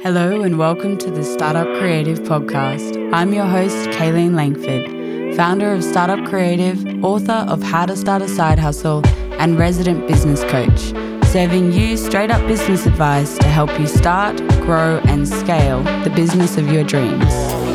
Hello, and welcome to the Startup Creative Podcast. I'm your host, Kaylene Langford, founder of Startup Creative, author of How to Start a Side Hustle, and resident business coach, serving you straight up business advice to help you start, grow, and scale the business of your dreams.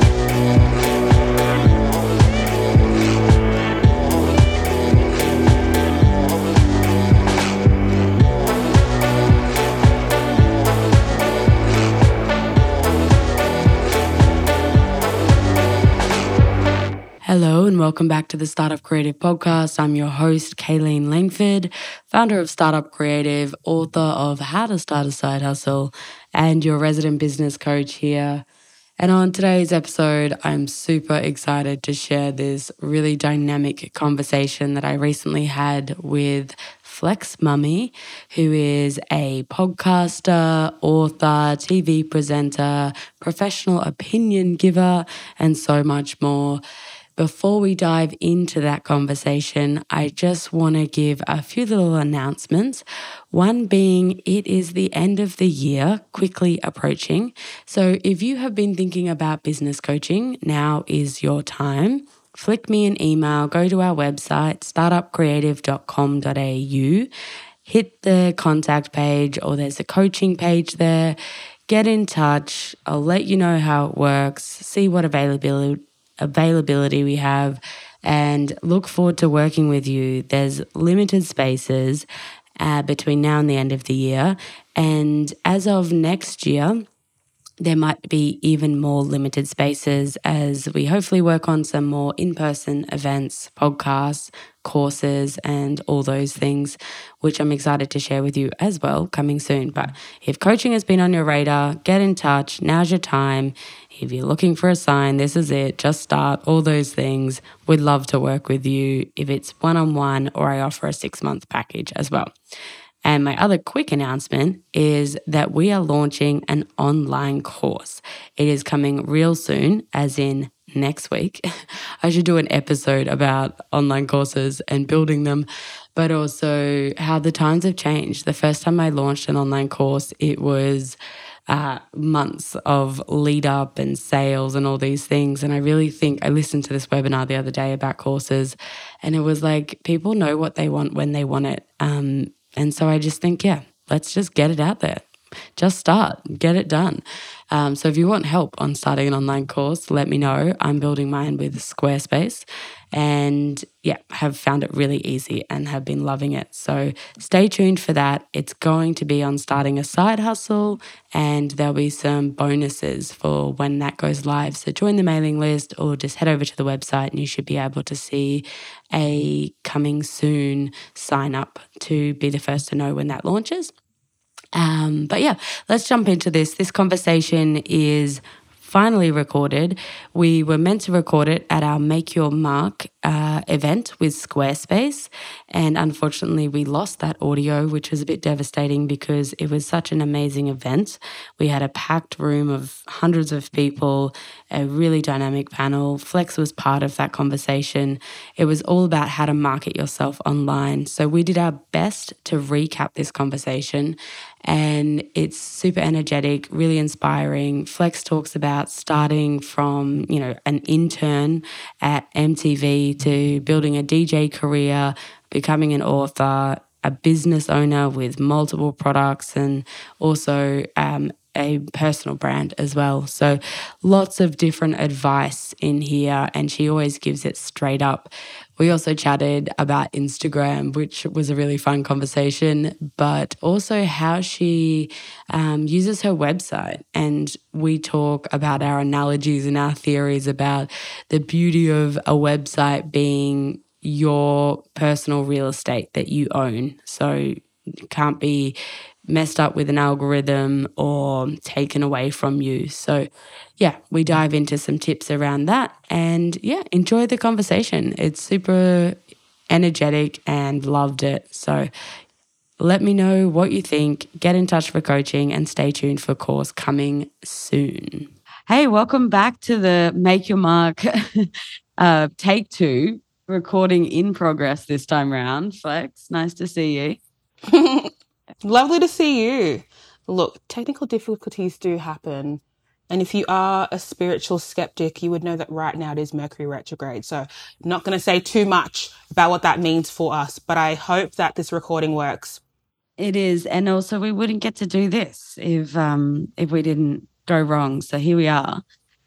Hello, and welcome back to the Startup Creative Podcast. I'm your host, Kaylene Langford, founder of Startup Creative, author of How to Start a Side Hustle, and your resident business coach here. And on today's episode, I'm super excited to share this really dynamic conversation that I recently had with FlexMami, who is a podcaster, author, TV presenter, professional opinion giver, and so much more. Before we dive into that conversation, I just want to give a few little announcements. One being it is the end of the year, quickly approaching. So if you have been thinking about business coaching, now is your time. Flick me an email, go to our website, startupcreative.com.au, hit the contact page, or there's a coaching page there. Get in touch. I'll let you know how it works, see what availability availability we have and look forward to working with you. There's limited spaces uh, between now and the end of the year. And as of next year, there might be even more limited spaces as we hopefully work on some more in person events, podcasts, courses, and all those things, which I'm excited to share with you as well coming soon. But if coaching has been on your radar, get in touch. Now's your time. If you're looking for a sign, this is it. Just start all those things. We'd love to work with you if it's one on one or I offer a six month package as well. And my other quick announcement is that we are launching an online course. It is coming real soon, as in next week. I should do an episode about online courses and building them, but also how the times have changed. The first time I launched an online course, it was uh, months of lead up and sales and all these things. And I really think I listened to this webinar the other day about courses, and it was like people know what they want when they want it. Um, and so I just think, yeah, let's just get it out there. Just start, get it done. Um, so if you want help on starting an online course, let me know. I'm building mine with Squarespace and yeah, have found it really easy and have been loving it. So stay tuned for that. It's going to be on starting a side hustle and there'll be some bonuses for when that goes live. So join the mailing list or just head over to the website and you should be able to see a coming soon sign up to be the first to know when that launches. Um, but yeah, let's jump into this. This conversation is finally recorded. We were meant to record it at our Make Your Mark uh, event with Squarespace. And unfortunately, we lost that audio, which was a bit devastating because it was such an amazing event. We had a packed room of hundreds of people, a really dynamic panel. Flex was part of that conversation. It was all about how to market yourself online. So we did our best to recap this conversation and it's super energetic, really inspiring. Flex talks about starting from, you know, an intern at MTV to building a DJ career, becoming an author, a business owner with multiple products, and also um, a personal brand as well. So lots of different advice in here, and she always gives it straight up. We also chatted about Instagram, which was a really fun conversation, but also how she um, uses her website. And we talk about our analogies and our theories about the beauty of a website being your personal real estate that you own. So it can't be messed up with an algorithm or taken away from you. So, yeah, we dive into some tips around that and yeah, enjoy the conversation. It's super energetic and loved it. So, let me know what you think. Get in touch for coaching and stay tuned for course coming soon. Hey, welcome back to the Make Your Mark uh, take two recording in progress this time round. Flex, nice to see you. Lovely to see you. look, technical difficulties do happen. And if you are a spiritual skeptic, you would know that right now it is Mercury retrograde. So I'm not going to say too much about what that means for us, but I hope that this recording works. It is. And also we wouldn't get to do this if um if we didn't go wrong. So here we are.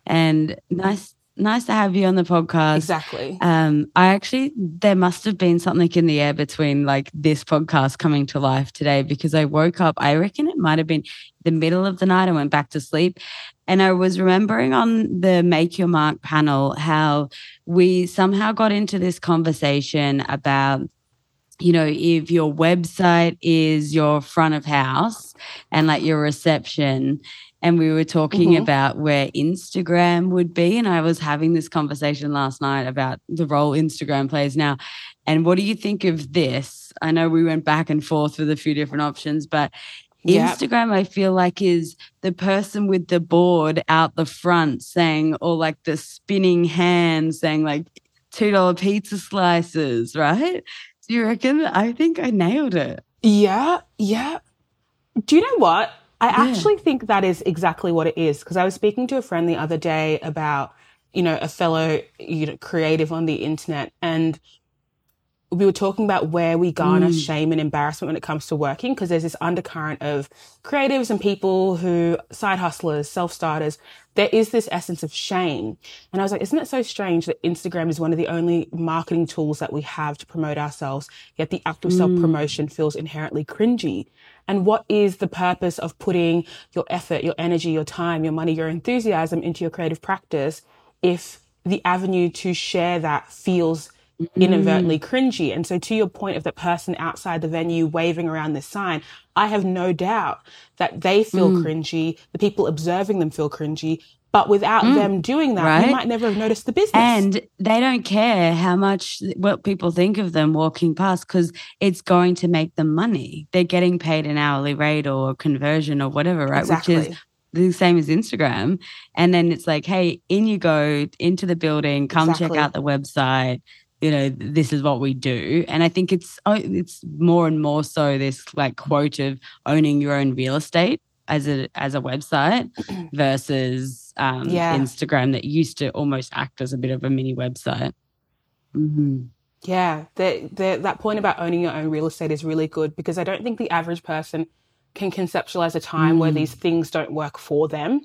And nice nice to have you on the podcast. Exactly. Um, I actually there must have been something in the air between like this podcast coming to life today because I woke up. I reckon it might have been the middle of the night. I went back to sleep, and I was remembering on the Make Your Mark panel how we somehow got into this conversation about you know, if your website is your front of house and like your reception, and we were talking mm-hmm. about where Instagram would be. And I was having this conversation last night about the role Instagram plays now. And what do you think of this? I know we went back and forth with a few different options, but Yep. Instagram, I feel like, is the person with the board out the front saying, or like the spinning hand saying, like, $2 pizza slices, right? Do you reckon? I think I nailed it. Yeah. Yeah. Do you know what? I yeah. actually think that is exactly what it is because I was speaking to a friend the other day about, you know, a fellow you know, creative on the internet and we were talking about where we garner mm. shame and embarrassment when it comes to working because there's this undercurrent of creatives and people who side hustlers, self-starters. There is this essence of shame. And I was like, isn't it so strange that Instagram is one of the only marketing tools that we have to promote ourselves, yet the act of mm. self-promotion feels inherently cringy. And what is the purpose of putting your effort, your energy, your time, your money, your enthusiasm into your creative practice if the avenue to share that feels inadvertently mm. cringy. And so to your point of the person outside the venue waving around this sign, I have no doubt that they feel mm. cringy. The people observing them feel cringy. But without mm, them doing that, right? you might never have noticed the business. And they don't care how much what people think of them walking past because it's going to make them money. They're getting paid an hourly rate or conversion or whatever, right? Exactly. Which is the same as Instagram. And then it's like, hey, in you go into the building, come exactly. check out the website. You know, this is what we do. And I think it's oh, it's more and more so this like quote of owning your own real estate as a as a website versus um, yeah. Instagram that used to almost act as a bit of a mini website. Mm-hmm. Yeah, the, the, that point about owning your own real estate is really good because I don't think the average person can conceptualize a time mm. where these things don't work for them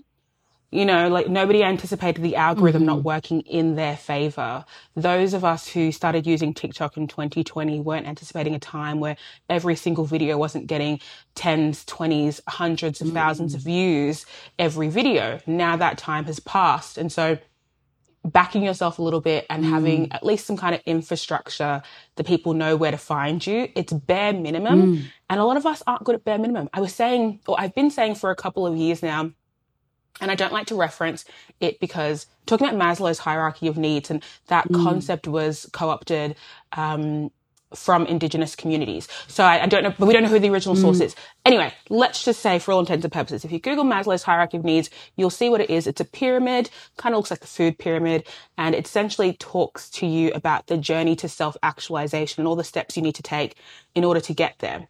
you know, like nobody anticipated the algorithm mm-hmm. not working in their favor. Those of us who started using TikTok in 2020 weren't anticipating a time where every single video wasn't getting tens, twenties, hundreds of mm-hmm. thousands of views every video. Now that time has passed. And so backing yourself a little bit and mm. having at least some kind of infrastructure that people know where to find you. It's bare minimum. Mm. And a lot of us aren't good at bare minimum. I was saying, or I've been saying for a couple of years now, and I don't like to reference it because talking about Maslow's hierarchy of needs and that mm. concept was co-opted um, from indigenous communities. So I, I, don't know, but we don't know who the original source mm. is. Anyway, let's just say for all intents and purposes, if you Google Maslow's hierarchy of needs, you'll see what it is. It's a pyramid, kind of looks like a food pyramid, and it essentially talks to you about the journey to self-actualization and all the steps you need to take in order to get there.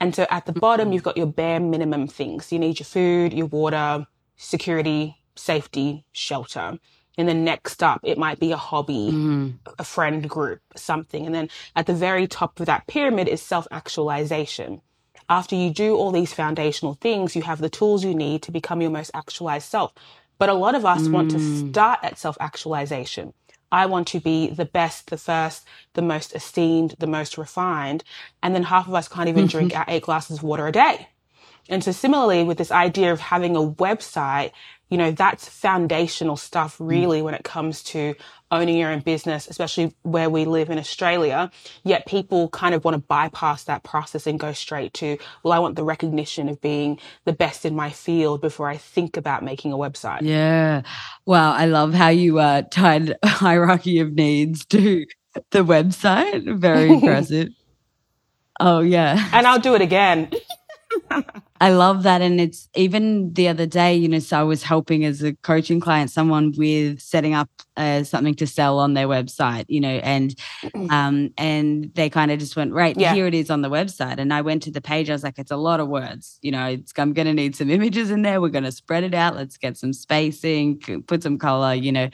And so at the bottom, mm-hmm. you've got your bare minimum things. You need your food, your water, security, safety, shelter. And then next up, it might be a hobby, mm. a friend group, something. And then at the very top of that pyramid is self actualization. After you do all these foundational things, you have the tools you need to become your most actualized self. But a lot of us mm. want to mm. start at self actualization. I want to be the best, the first, the most esteemed, the most refined. And then half of us can't even drink our eight glasses of water a day. And so similarly with this idea of having a website, you know, that's foundational stuff mm. really mm. when it comes to owning your own business, especially where we live in Australia. Yet people kind of want to bypass that process and go straight to, well, I want the recognition of being the best in my field before I think about making a website. Yeah. Wow. I love how you uh, tied hierarchy of needs to the website. Very impressive. oh, yeah. And I'll do it again. I love that. And it's even the other day, you know, so I was helping as a coaching client someone with setting up uh, something to sell on their website, you know, and um, and they kind of just went, right, yeah. here it is on the website. And I went to the page, I was like, it's a lot of words, you know, I'm going to need some images in there. We're going to spread it out. Let's get some spacing, put some color, you know.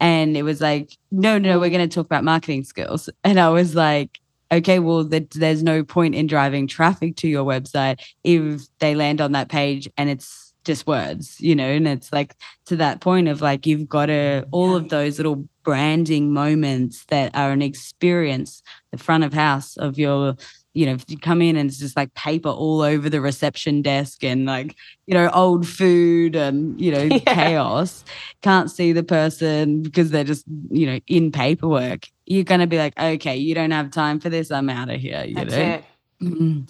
And it was like, no, no, we're going to talk about marketing skills. And I was like, okay, well, there's no point in driving traffic to your website if they land on that page and it's just words, you know, and it's like to that point of like you've got to all of those little branding moments that are an experience, the front of house of your you know, if you come in and it's just like paper all over the reception desk and like, you know, old food and, you know, yeah. chaos, can't see the person because they're just, you know, in paperwork, you're going to be like, okay, you don't have time for this. I'm out of here. You That's know? it. Mm-hmm.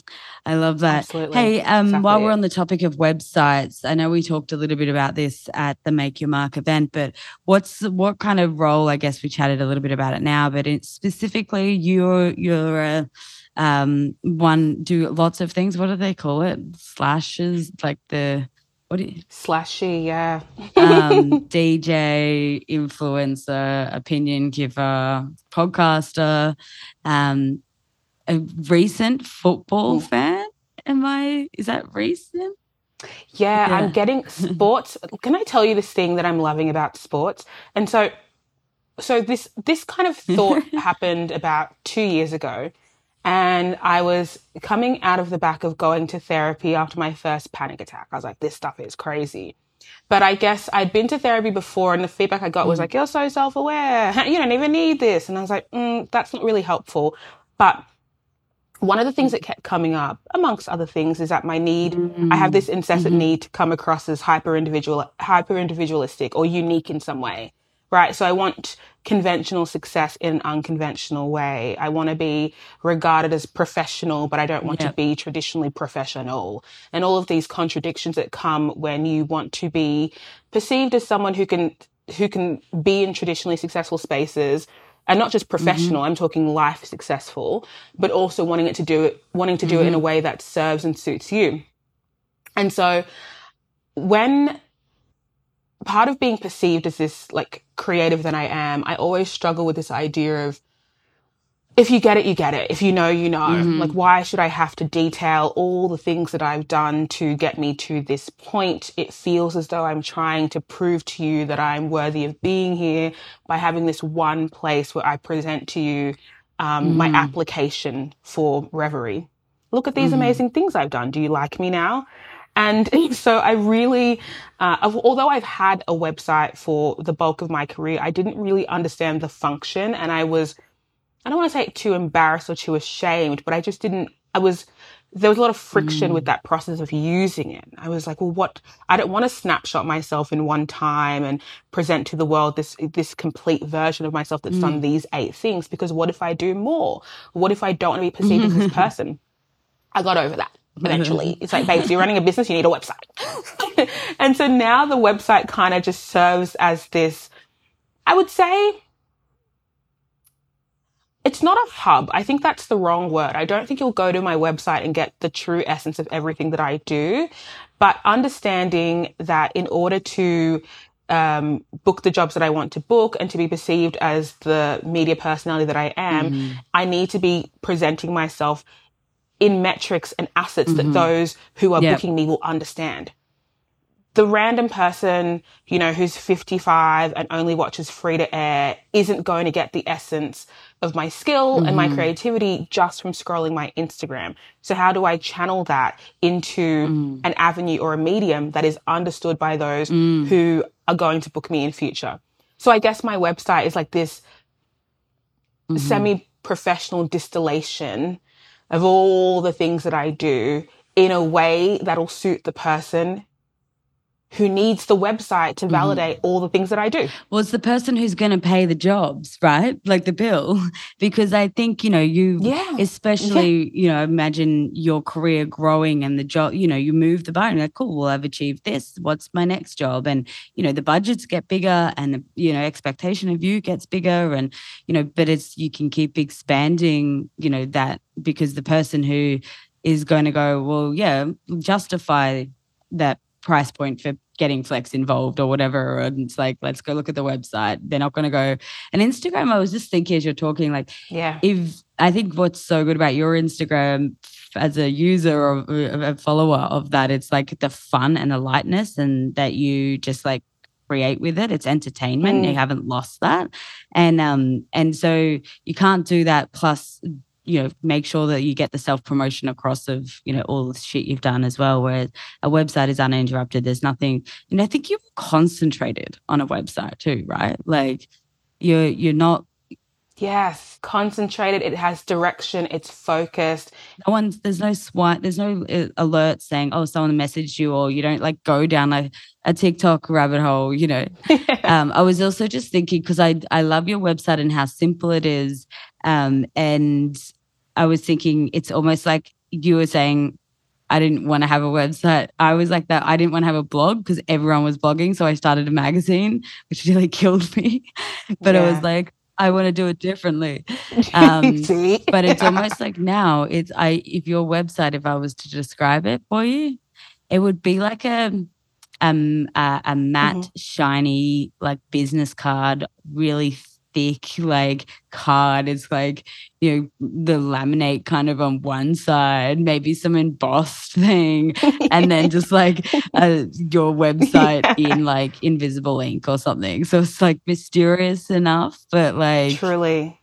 I love that. Absolutely. Hey, um, exactly. while we're on the topic of websites, I know we talked a little bit about this at the Make Your Mark event, but what's what kind of role? I guess we chatted a little bit about it now, but it, specifically, you're you're a um, one do lots of things. What do they call it? Slashes, like the what? Do you, Slashy, yeah. um, DJ, influencer, opinion giver, podcaster, um, a recent football Ooh. fan. Am I? Is that recent? Yeah, yeah, I'm getting sports. Can I tell you this thing that I'm loving about sports? And so, so this this kind of thought happened about two years ago and I was coming out of the back of going to therapy after my first panic attack. I was like, this stuff is crazy. But I guess I'd been to therapy before and the feedback I got was mm. like, you're so self aware. You don't even need this. And I was like, mm, that's not really helpful. But one of the things that kept coming up, amongst other things, is that my need, mm-hmm. I have this incessant mm-hmm. need to come across as hyper individual, hyper individualistic or unique in some way right? So I want conventional success in an unconventional way. I want to be regarded as professional, but I don't want to be traditionally professional. And all of these contradictions that come when you want to be perceived as someone who can, who can be in traditionally successful spaces and not just professional. Mm-hmm. I'm talking life successful, but also wanting it to do it, wanting to do mm-hmm. it in a mm-hmm. way that serves and suits you. And so when part of being perceived as this like creative than I am, I always struggle with this idea of if you get it, you get it. If you know, you know. Mm-hmm. Like, why should I have to detail all the things that I've done to get me to this point? It feels as though I'm trying to prove to you that I'm worthy of being here by having this one place where I present to you um, mm-hmm. my application for reverie. Look at these mm-hmm. amazing things I've done. Do you like me now? And so I really, uh, although I've had a website for the bulk of my career, I didn't really understand the function and I was, I don't want to say too embarrassed or too ashamed, but I just didn't, I was, there was a lot of friction mm. with that process of using it. I was like, well, what, I don't want to snapshot myself in one time and present to the world this, this complete version of myself that's mm. done these eight things because what if I do more? What if I don't want to be perceived as this person? I got over that eventually. it's like, babes, you're running a business, you need a website. and so now the website kind of just serves as this, I would say, it's not a hub. I think that's the wrong word. I don't think you'll go to my website and get the true essence of everything that I do, but understanding that in order to um, book the jobs that I want to book and to be perceived as the media personality that I am, mm-hmm. I need to be presenting myself in metrics and assets mm-hmm. that those who are yep. booking me will understand. The random person, you know, who's 55 and only watches free to air isn't going to get the essence of my skill mm-hmm. and my mm-hmm. creativity just from scrolling my Instagram. So how do I channel that into mm. an avenue or a medium that is understood by those mm. who are going to book me in future? So I guess my website is like this mm-hmm. semi professional distillation of all the things that I do in a way that'll suit the person who needs the website to mm-hmm. validate mm-hmm. all the things that I do. Well, it's the person who's going to pay the jobs, right? Like the bill. Because I think, you know, you, yeah. especially, yeah. you know, imagine your career growing and the job, you know, you move the bar and like, cool, well, I've achieved this. What's my next job? And, you know, the budgets get bigger and the, you know, expectation of you gets bigger. And, you know, but it's, you can keep expanding, you know, that because the person who is going to go, well, yeah, justify that price point for getting flex involved or whatever. And it's like, let's go look at the website. They're not going to go. And Instagram, I was just thinking as you're talking, like, yeah, if I think what's so good about your Instagram as a user or a follower of that, it's like the fun and the lightness, and that you just like create with it. It's entertainment. Mm. You haven't lost that, and um, and so you can't do that plus you know make sure that you get the self promotion across of you know all the shit you've done as well whereas a website is uninterrupted there's nothing know i think you're concentrated on a website too right like you're you're not Yes, concentrated. It has direction. It's focused. No one's there's no swipe. There's no uh, alert saying, "Oh, someone messaged you," or you don't like go down a, a TikTok rabbit hole. You know. um, I was also just thinking because I I love your website and how simple it is, um, and I was thinking it's almost like you were saying. I didn't want to have a website. I was like that. I didn't want to have a blog because everyone was blogging. So I started a magazine, which really killed me. but yeah. I was like, I want to do it differently. Um, but it's almost like now it's I if your website, if I was to describe it for you, it would be like a um a, a matte, mm-hmm. shiny like business card, really thick like card. It's like, you know, the laminate kind of on one side, maybe some embossed thing, and then just like uh, your website yeah. in like invisible ink or something. So it's like mysterious enough, but like truly.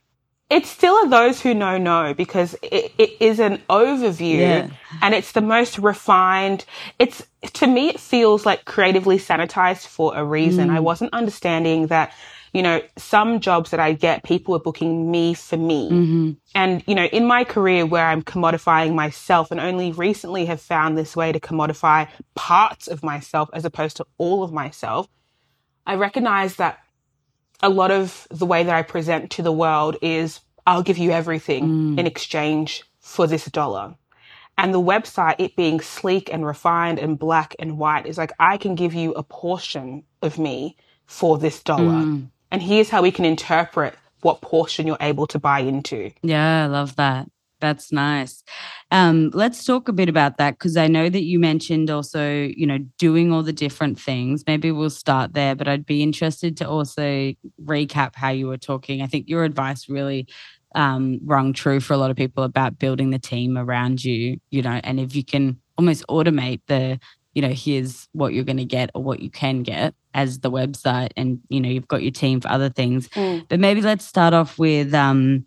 It's still a those who know know because it, it is an overview yeah. and it's the most refined. It's to me, it feels like creatively sanitized for a reason. Mm. I wasn't understanding that you know, some jobs that I get, people are booking me for me. Mm-hmm. And, you know, in my career where I'm commodifying myself and only recently have found this way to commodify parts of myself as opposed to all of myself, I recognize that a lot of the way that I present to the world is I'll give you everything mm. in exchange for this dollar. And the website, it being sleek and refined and black and white, is like, I can give you a portion of me for this dollar. Mm. And here's how we can interpret what portion you're able to buy into. Yeah, I love that. That's nice. Um, let's talk a bit about that because I know that you mentioned also, you know, doing all the different things. Maybe we'll start there, but I'd be interested to also recap how you were talking. I think your advice really um, rung true for a lot of people about building the team around you, you know, and if you can almost automate the you know, here's what you're going to get or what you can get as the website, and you know, you've got your team for other things. Mm. But maybe let's start off with um,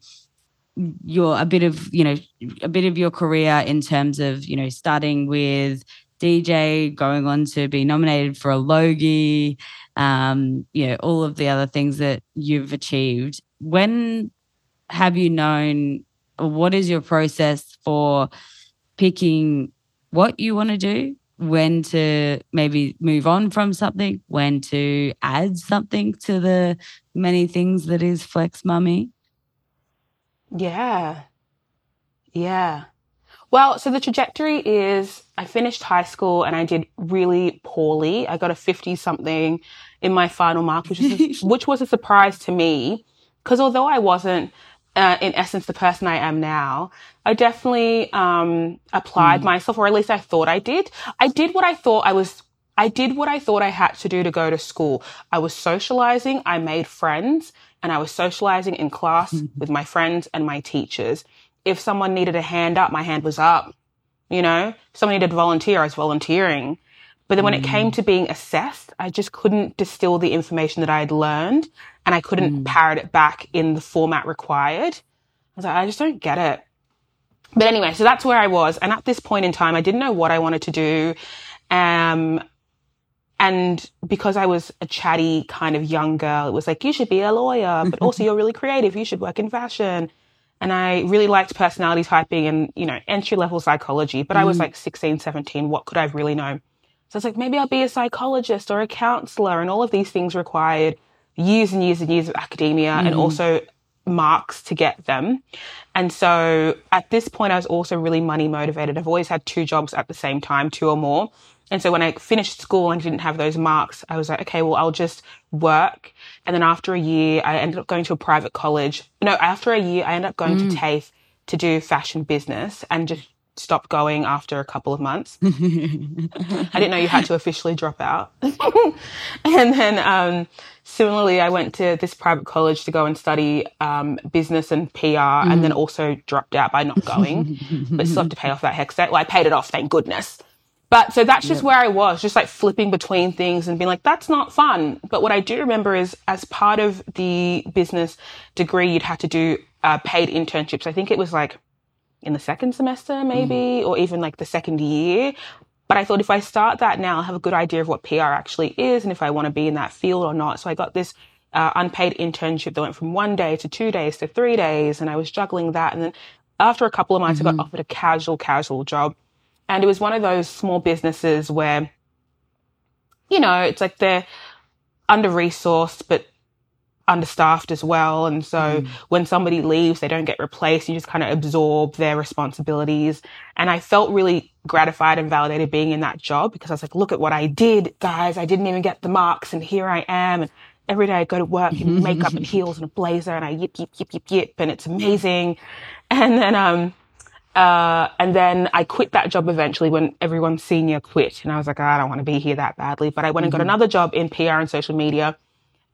your a bit of you know a bit of your career in terms of you know starting with DJ, going on to be nominated for a Logie, um, you know, all of the other things that you've achieved. When have you known? What is your process for picking what you want to do when to maybe move on from something, when to add something to the many things that is FlexMami? Yeah. Yeah. Well, so the trajectory is I finished high school and I did really poorly. I got a 50 something in my final mark, which, is, which was a surprise to me. Because although I wasn't uh, in essence, the person I am now, I definitely um, applied mm. myself, or at least I thought I did. I did what I thought I was. I did what I thought I had to do to go to school. I was socializing. I made friends, and I was socializing in class mm-hmm. with my friends and my teachers. If someone needed a hand up, my hand was up. You know, if someone needed to volunteer, I was volunteering. But then when mm. it came mm. to being assessed, I just couldn't distill the information that I had learned and I couldn't mm. parrot it back in the format required. I was like, I just don't get it. But anyway, so that's where I was. And at this point in time, I didn't know what I wanted to do. Um, and because I was a chatty kind of young girl, it was like, you should be a lawyer, but also you're really creative. You should work in fashion. And I really liked personality typing and, you know, entry level psychology, but mm. I was mm. like 16, 17. What could I really know? So it's like, maybe I'll be a psychologist or a counselor and all of these things required years and years and years of academia mm. and also marks to get them. And so at this point, I was also really money motivated. I've always had two jobs at the same time, two or more. And so when I finished school and didn't have those marks, I was like, okay, well, I'll just work. And then after a year, I ended up going to a private college. No, after a year, I ended up going mm. to TAFE to do fashion business and just stopped going after a couple of months. I didn't know you had to officially drop out. and then um, similarly, I went to this private college to go and study um, business and PR, mm. and then also dropped out by not going, but still have to pay off that HECS debt. Well, I paid it off, thank goodness. But so that's just yep. where I was, just like flipping between things and being like, that's not fun. But what I do remember is as part of the business degree, you'd have to do uh, paid internships. I think it was like in the second semester, maybe, mm. or even like the second year. But I thought if I start that now, I'll have a good idea of what PR actually is and if I want to be in that field or not. So I got this uh, unpaid internship that went from one day to two days to three days, and I was juggling that. And then after a couple of months, mm-hmm. I got mm-hmm. offered a casual, casual job and it was one of those small businesses where, you know, it's like they're under resourced, but understaffed as well. And so mm. when somebody leaves, they don't get replaced. You just kind of absorb their responsibilities. And I felt really gratified and validated being in that job because I was like, look at what I did, guys. I didn't even get the marks and here I am. And every day I go to work in makeup and heels and a blazer and I yip, yip, yip, yip, yip. And it's amazing. And then, um, uh, and then I quit that job eventually when everyone senior quit. And I was like, oh, I don't want to be here that badly. But I went and got mm-hmm. another job in PR and social media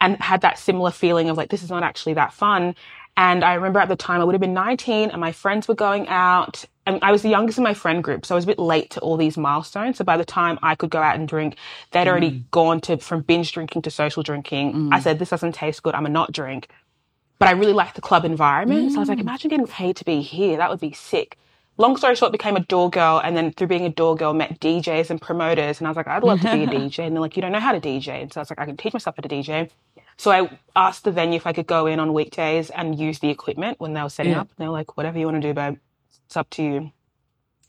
and had that similar feeling of like, this is not actually that fun. And I remember at the time I would have been 19 and my friends were going out and I was the youngest in my friend group. So I was a bit late to all these milestones. So by the time I could go out and drink, they'd mm. already gone to from binge drinking to social drinking. Mm. I said, this doesn't taste good. I'm a not drink. But I really liked the club environment. Mm. So I was like, mm. imagine getting paid to be here. That would be sick long story short, became a door girl, and then through being a door girl, met DJs and promoters, and I was like, I'd love to be a DJ, and they're like, you don't know how to DJ, and so I was like, I can teach myself how to DJ. So I asked the venue if I could go in on weekdays and use the equipment when they were setting yeah. up. And they were like, whatever you want to do, babe, it's up to you.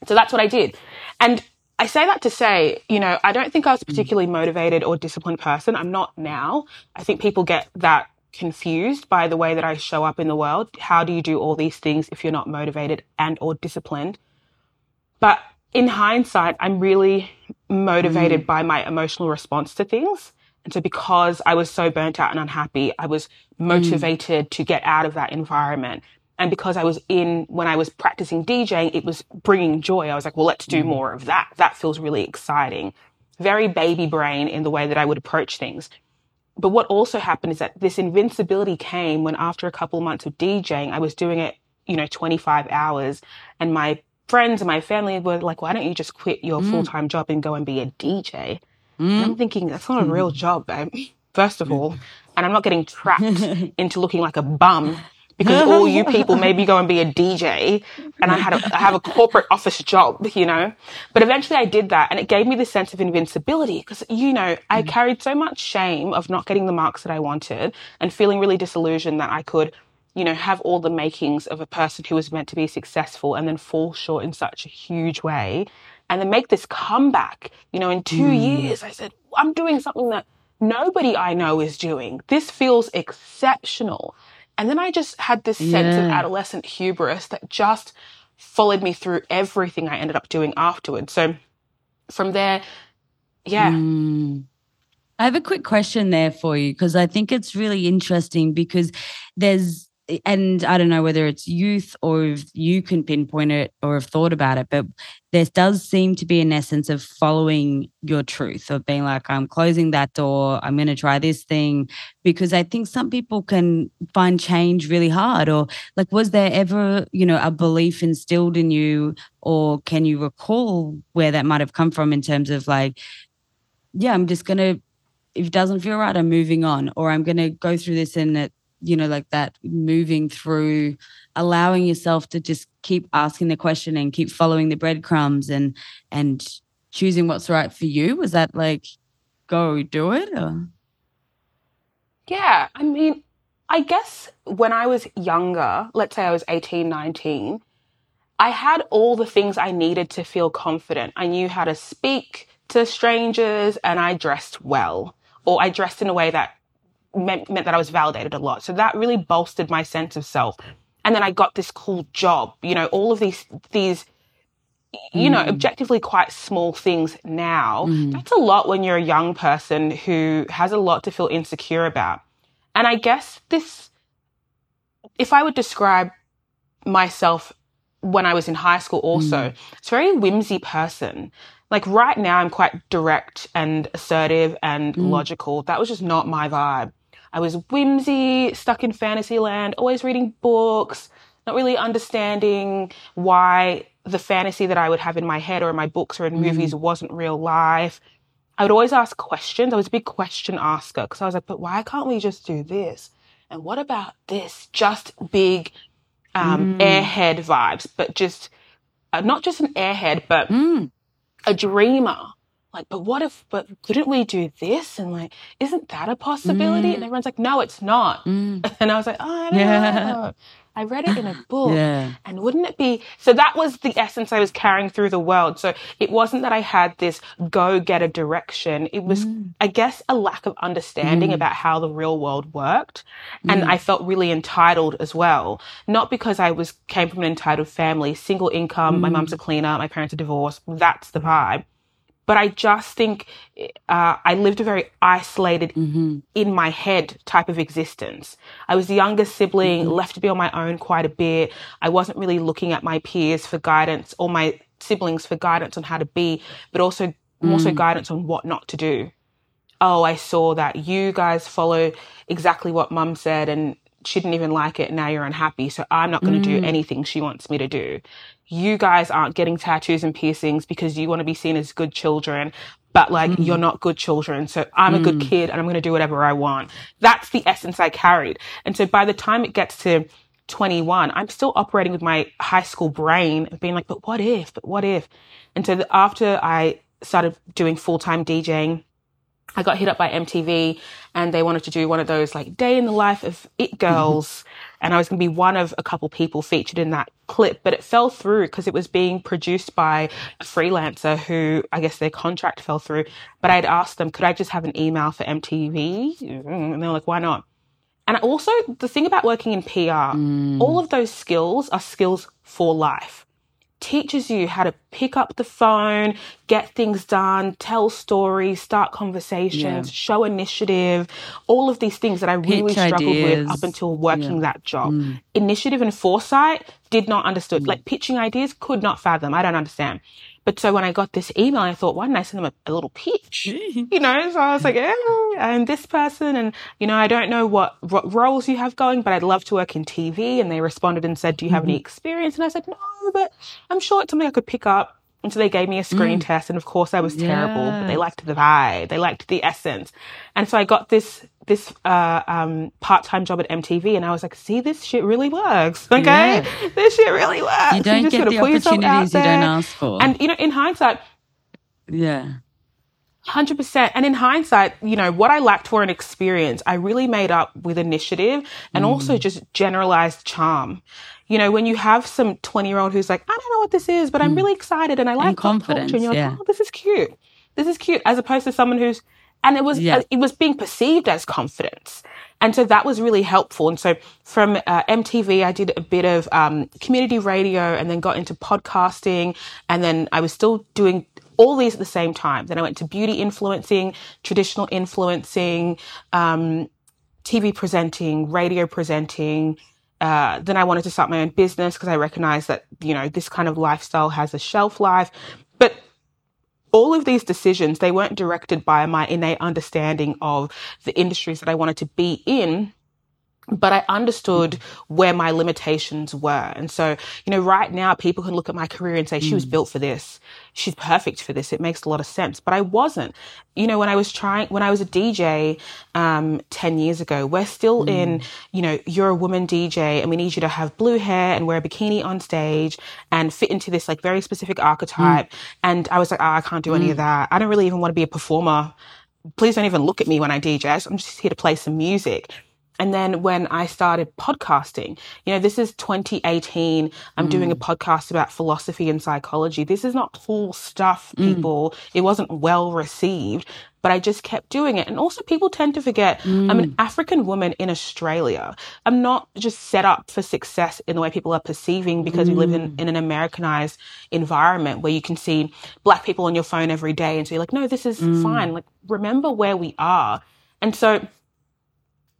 So that's what I did, and I say that to say, you know, I don't think I was a particularly motivated or disciplined person. I'm not now. I think people get that confused by the way that I show up in the world. How do you do all these things if you're not motivated and or disciplined? But in hindsight, I'm really motivated mm. by my emotional response to things. And so because I was so burnt out and unhappy, I was motivated mm. to get out of that environment. And because I was in, when I was practicing DJing, it was bringing joy. I was like, well, let's do mm. more of that. That feels really exciting. Very baby brain in the way that I would approach things. But what also happened is that this invincibility came when after a couple of months of DJing, I was doing it, you know, 25 hours and my friends and my family were like, why don't you just quit your mm. full-time job and go and be a DJ? Mm. I'm thinking that's not a real mm. job, babe. First of all, and I'm not getting trapped into looking like a bum because all you people maybe go and be a DJ and I had a, I have a corporate office job, you know. But eventually I did that and it gave me this sense of invincibility because, you know, I mm. carried so much shame of not getting the marks that I wanted and feeling really disillusioned that I could, you know, have all the makings of a person who was meant to be successful and then fall short in such a huge way and then make this comeback, you know, in two mm. years. I said, I'm doing something that nobody I know is doing. This feels exceptional. And then I just had this sense yeah. of adolescent hubris that just followed me through everything I ended up doing afterwards. So from there, yeah. Mm. I have a quick question there for you because I think it's really interesting because there's and I don't know whether it's youth or if you can pinpoint it or have thought about it, but there does seem to be an essence of following your truth, of being like, I'm closing that door, I'm going to try this thing. Because I think some people can find change really hard. Or, like, was there ever, you know, a belief instilled in you, or can you recall where that might have come from in terms of like, yeah, I'm just going to, if it doesn't feel right, I'm moving on, or I'm going to go through this and it you know, like that moving through, allowing yourself to just keep asking the question and keep following the breadcrumbs and and choosing what's right for you? Was that like go do it or? Yeah, I mean, I guess when I was younger, let's say I was 18, 19, I had all the things I needed to feel confident. I knew how to speak to strangers and I dressed well, or I dressed in a way that meant, meant that I was validated a lot. So that really bolstered my sense of self. And then I got this cool job, you know, all of these, these, you know, mm. objectively quite small things now. Mm. That's a lot when you're a young person who has a lot to feel insecure about. And I guess this, if I would describe myself when I was in high school also. It's a very whimsy person. Like right now, I'm quite direct and assertive and logical. That was just not my vibe. I was whimsy, stuck in fantasy land, always reading books, not really understanding why the fantasy that I would have in my head or in my books or in movies wasn't real life. I would always ask questions. I was a big question asker because I was like, but why can't we just do this? And what about this? Just big um, airhead vibes, but just uh, not just an airhead, but Mm. a dreamer. Like, but what if, but couldn't we do this? And like, isn't that a possibility? And mm. everyone's like, no, it's not. Mm. And I was like, oh, I don't Yeah. know. I read it in a book. Yeah. And wouldn't it be? So that was the essence I was carrying through the world. So it wasn't that I had this go get a direction. It was, mm. I guess, a lack of understanding mm. about how the real world worked. And I felt really entitled as well. Not because I was, came from an entitled family, single income. My mum's a cleaner. My parents are divorced. That's the vibe. But I just think uh, I lived a very isolated, mm-hmm. in my head type of existence. I was the youngest sibling, mm-hmm. left to be on my own quite a bit. I wasn't really looking at my peers for guidance or my siblings for guidance on how to be, but also more so mm. guidance on what not to do. Oh, I saw that you guys follow exactly what mum said and she didn't even like it. Now you're unhappy. So I'm not going to do mm. anything she wants me to do. You guys aren't getting tattoos and piercings because you want to be seen as good children, but like you're mm. not good children. So I'm a good mm. kid and I'm going to do whatever I want. That's the essence I carried. And so by the time it gets to 21, I'm still operating with my high school brain and being like, but what if, but what if? And so the, after I started doing full time DJing, I got hit up by MTV and they wanted to do one of those like day in the life of it mm-hmm. girls. And I was going to be one of a couple people featured in that clip, but it fell through because it was being produced by a freelancer who I guess their contract fell through. But I'd asked them, could I just have an email for MTV? And they were like, why not? And also the thing about working in PR, mm. all of those skills are skills for life teaches you how to pick up the phone, get things done, tell stories, start conversations, Yeah. show initiative, all of these things that I really Pitch struggled ideas. with up until working Yeah. that job. Mm. Initiative and foresight did not understood. Mm. Like pitching ideas could not fathom. I don't understand. But so when I got this email, I thought, why didn't I send them a, a little pitch? you know, so I was like, yeah, I'm this person, and you know, I don't know what, what roles you have going, but I'd love to work in TV. And they responded and said, do you have any mm-hmm. experience? And I said, no, but I'm sure it's something I could pick up. And so they gave me a screen test, and of course I was terrible, but they liked the vibe, they liked the essence, and so I got this this uh, um, part time job at MTV, and I was like, see, this shit really works, okay? Yeah. This shit really works. You don't just get the opportunities you don't ask for. And you know, in hindsight, yeah. Hundred percent. And in hindsight, you know, what I lacked for an experience, I really made up with initiative and Mm. also just generalized charm. You know, when you have some 20 year old who's like, I don't know what this is, but I'm really excited and I like pop culture," confidence, And you're like, oh, this is cute. This is cute. As opposed to someone who's, and it was, Yeah. it was being perceived as confidence. And so that was really helpful. And so from uh, MTV, I did a bit of um, community radio and then got into podcasting. And then I was still doing all these at the same time. Then I went to beauty influencing, traditional influencing, um, TV presenting, radio presenting. Uh, then I wanted to start my own business because I recognized that, you know, this kind of lifestyle has a shelf life. But all of these decisions, they weren't directed by my innate understanding of the industries that I wanted to be in. But I understood where my limitations were. And so, you know, right now people can look at my career and say, she was mm. built for this. She's perfect for this. It makes a lot of sense. But I wasn't. You know, when I was trying, when I was a DJ, um, 10 years ago, we're still in, mm. you know, you're a woman DJ and we need you to have blue hair and wear a bikini on stage and fit into this like very specific mm. archetype. And I was like, oh, I can't do any of that. I don't really even want to be a performer please don't even look at me when I DJ. I'm just here to play some music. And then when I started podcasting, you know, this is 2018. I'm doing a mm. podcast about philosophy and psychology. This is not cool stuff, mm. people. It wasn't well received, but I just kept doing it. And also people tend to forget I'm an mm. African woman in Australia. I'm not just set up for success in the way people are perceiving because we live in, in an Americanized environment where you can see black people on your phone every day. And so you're like, no, this is fine. Like, remember where we are. And so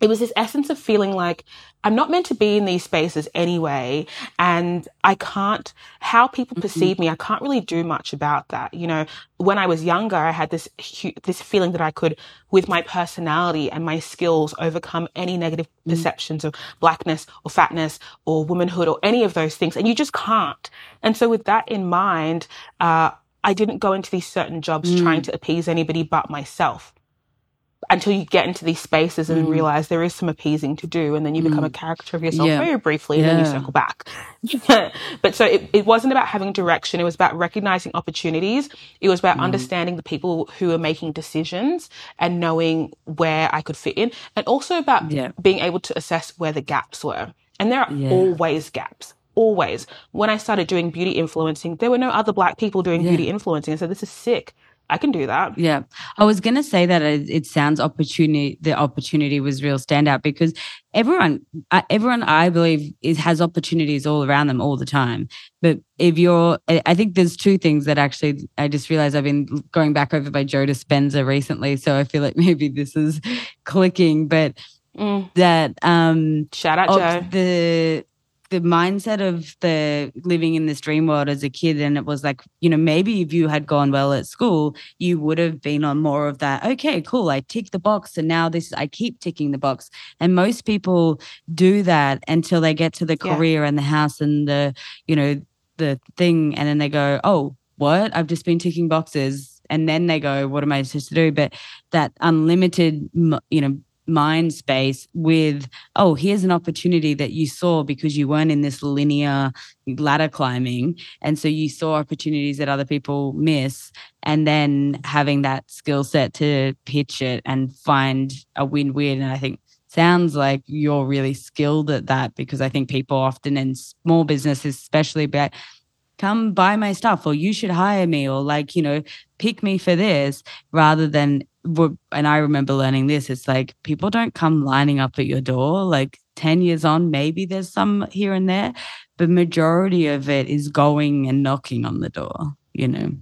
it was this essence of feeling like I'm not meant to be in these spaces anyway. And I can't, how people mm-hmm. perceive me, I can't really do much about that. You know, when I was younger, I had this, this feeling that I could, with my personality and my skills, overcome any negative mm-hmm. perceptions of blackness or fatness or womanhood or any of those things. And you just can't. And so with that in mind, uh, I didn't go into these certain jobs mm. trying to appease anybody but myself until you get into these spaces and mm. realize there is some appeasing to do and then you become mm. a caricature of yourself yeah. very briefly and yeah. then you circle back but so it, it wasn't about having direction it was about recognizing opportunities it was about mm. understanding the people who are making decisions and knowing where i could fit in and also about yeah. being able to assess where the gaps were and there are always gaps always when i started doing beauty influencing there were no other black people doing beauty influencing and so this is sick I can do that. Yeah. I was going to say that it, it, sounds opportunity, the opportunity was real standout because everyone, everyone I believe is has opportunities all around them all the time. But if you're, I think there's two things that actually, I just realized I've been going back over by Joe Dispenza recently. So I feel like maybe this is clicking, but mm. that, um, shout out Joe. The, the mindset of the living in this dream world as a kid and it was like you know maybe if you had gone well at school you would have been on more of that okay cool i tick the box and now this i keep ticking the box. And most people do that until they get to the career yeah. and the house and the you know the thing and then they go oh what? I've just been ticking boxes. And then they go what am i supposed to do? But that unlimited you know mind space with, oh, here's an opportunity that you saw because you weren't in this linear ladder climbing. And so you saw opportunities that other people miss. And then having that skill set to pitch it and find a win win. And I think sounds like you're really skilled at that because I think people often in small businesses, especially, but come buy my stuff or you should hire me or like you know pick me for this rather than and I remember learning this, it's like people don't come lining up at your door. Like 10 years on, maybe there's some here and there, but majority of it is going and knocking on the door, you know.